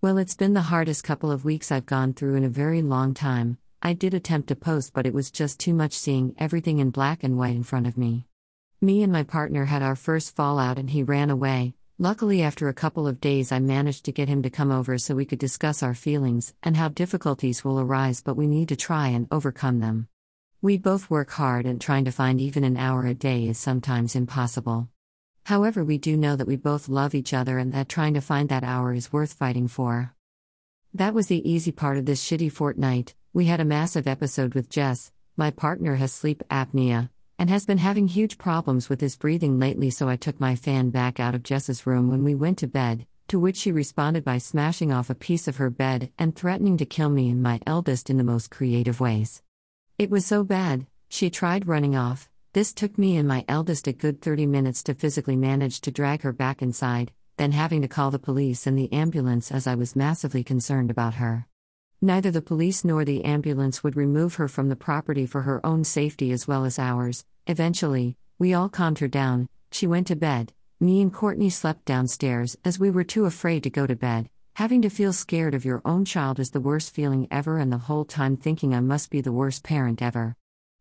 Well, it's been the hardest couple of weeks I've gone through in a very long time. I did attempt to post, but it was just too much seeing everything in black and white in front of me. Me and my partner had our first fallout and he ran away. Luckily, after a couple of days, I managed to get him to come over so we could discuss our feelings and how difficulties will arise, but we need to try and overcome them. We both work hard, and trying to find even an hour a day is sometimes impossible. However, we do know that we both love each other and that trying to find that hour is worth fighting for. That was the easy part of this shitty fortnight. We had a massive episode with Jess. My partner has sleep apnea, and has been having huge problems with his breathing lately, so I took my fan back out of Jess's room when we went to bed, to which she responded by smashing off a piece of her bed and threatening to kill me and my eldest in the most creative ways. It was so bad, she tried running off. This took me and my eldest a good 30 minutes to physically manage to drag her back inside, then having to call the police and the ambulance as I was massively concerned about her. Neither the police nor the ambulance would remove her from the property for her own safety as well as ours. Eventually, we all calmed her down, she went to bed. Me and Courtney slept downstairs as we were too afraid to go to bed. Having to feel scared of your own child is the worst feeling ever, and the whole time thinking I must be the worst parent ever.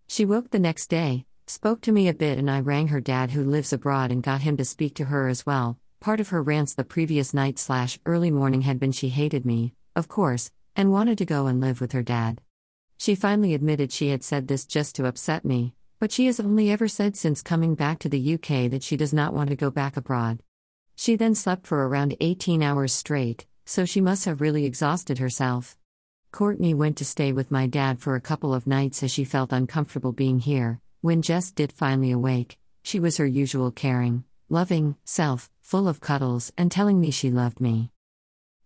She woke the next day, spoke to me a bit, and I rang her dad, who lives abroad, and got him to speak to her as well. Part of her rants the previous night slash early morning had been she hated me, of course, and wanted to go and live with her dad. She finally admitted she had said this just to upset me, but she has only ever said since coming back to the UK that she does not want to go back abroad. She then slept for around 18 hours straight, so she must have really exhausted herself. Courtney went to stay with my dad for a couple of nights as she felt uncomfortable being here. When Jess did finally awake, she was her usual caring, loving self, full of cuddles, and telling me she loved me.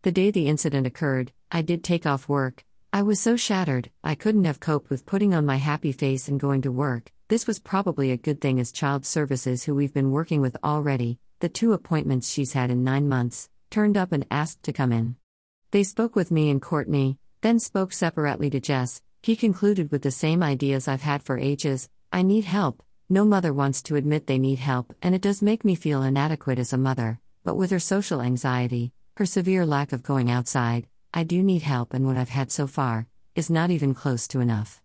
The day the incident occurred, I did take off work. I was so shattered, I couldn't have coped with putting on my happy face and going to work. This was probably a good thing as Child Services, who we've been working with already, the two appointments she's had in nine months, turned up and asked to come in. They spoke with me and Courtney, then spoke separately to Jess. He concluded with the same ideas I've had for ages I need help. No mother wants to admit they need help, and it does make me feel inadequate as a mother, but with her social anxiety, her severe lack of going outside, I do need help, and what I've had so far is not even close to enough.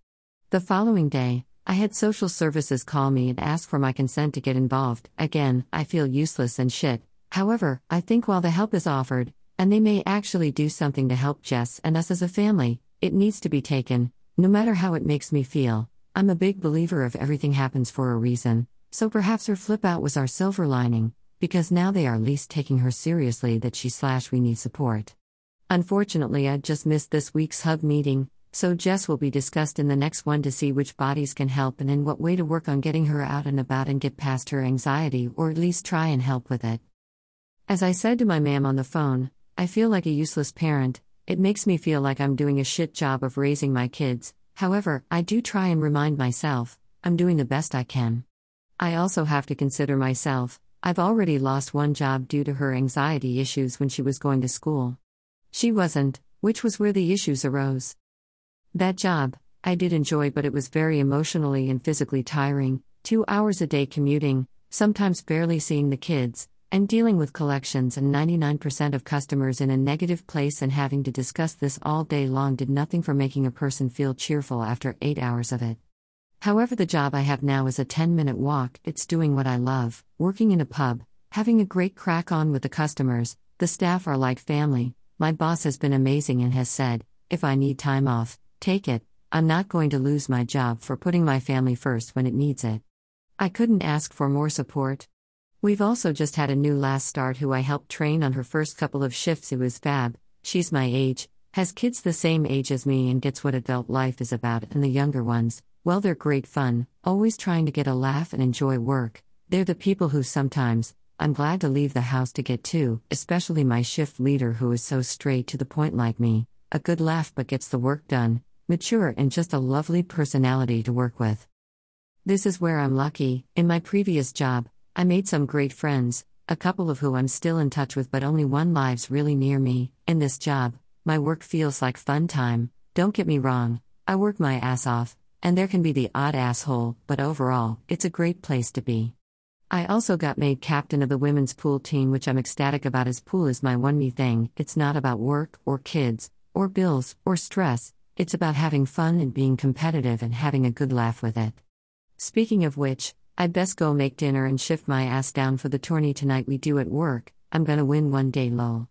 The following day, I had social services call me and ask for my consent to get involved. Again, I feel useless and shit. However, I think while the help is offered, and they may actually do something to help Jess and us as a family, it needs to be taken, no matter how it makes me feel. I'm a big believer of everything happens for a reason, so perhaps her flip out was our silver lining, because now they are at least taking her seriously that she slash we need support. Unfortunately, I just missed this week's hub meeting, so Jess will be discussed in the next one to see which bodies can help and in what way to work on getting her out and about and get past her anxiety or at least try and help with it. As I said to my ma'am on the phone, I feel like a useless parent, it makes me feel like I'm doing a shit job of raising my kids, however, I do try and remind myself, I'm doing the best I can. I also have to consider myself, I've already lost one job due to her anxiety issues when she was going to school. She wasn't, which was where the issues arose. That job, I did enjoy, but it was very emotionally and physically tiring two hours a day commuting, sometimes barely seeing the kids, dealing with collections and 99% of customers in a negative place and having to discuss this all day long did nothing for making a person feel cheerful after eight hours of it. However, the job I have now is a 10 minute walk, it's doing what I love, working in a pub, having a great crack on with the customers, the staff are like family. My boss has been amazing and has said, if I need time off, take it, I'm not going to lose my job for putting my family first when it needs it. I couldn't ask for more support. We've also just had a new last start who I helped train on her first couple of shifts. It was fab. She's my age, has kids the same age as me, and gets what adult life is about. And the younger ones, well, they're great fun, always trying to get a laugh and enjoy work. They're the people who sometimes, I'm glad to leave the house to get to, especially my shift leader who is so straight to the point like me, a good laugh but gets the work done, mature and just a lovely personality to work with. This is where I'm lucky. In my previous job, I made some great friends, a couple of who I'm still in touch with, but only one lives really near me. In this job, my work feels like fun time. Don't get me wrong, I work my ass off, and there can be the odd asshole, but overall, it's a great place to be. I also got made captain of the women's pool team, which I'm ecstatic about as pool is my one me thing. It's not about work, or kids, or bills, or stress, it's about having fun and being competitive and having a good laugh with it. Speaking of which, I best go make dinner and shift my ass down for the tourney tonight we do at work. I'm gonna win one day, lol.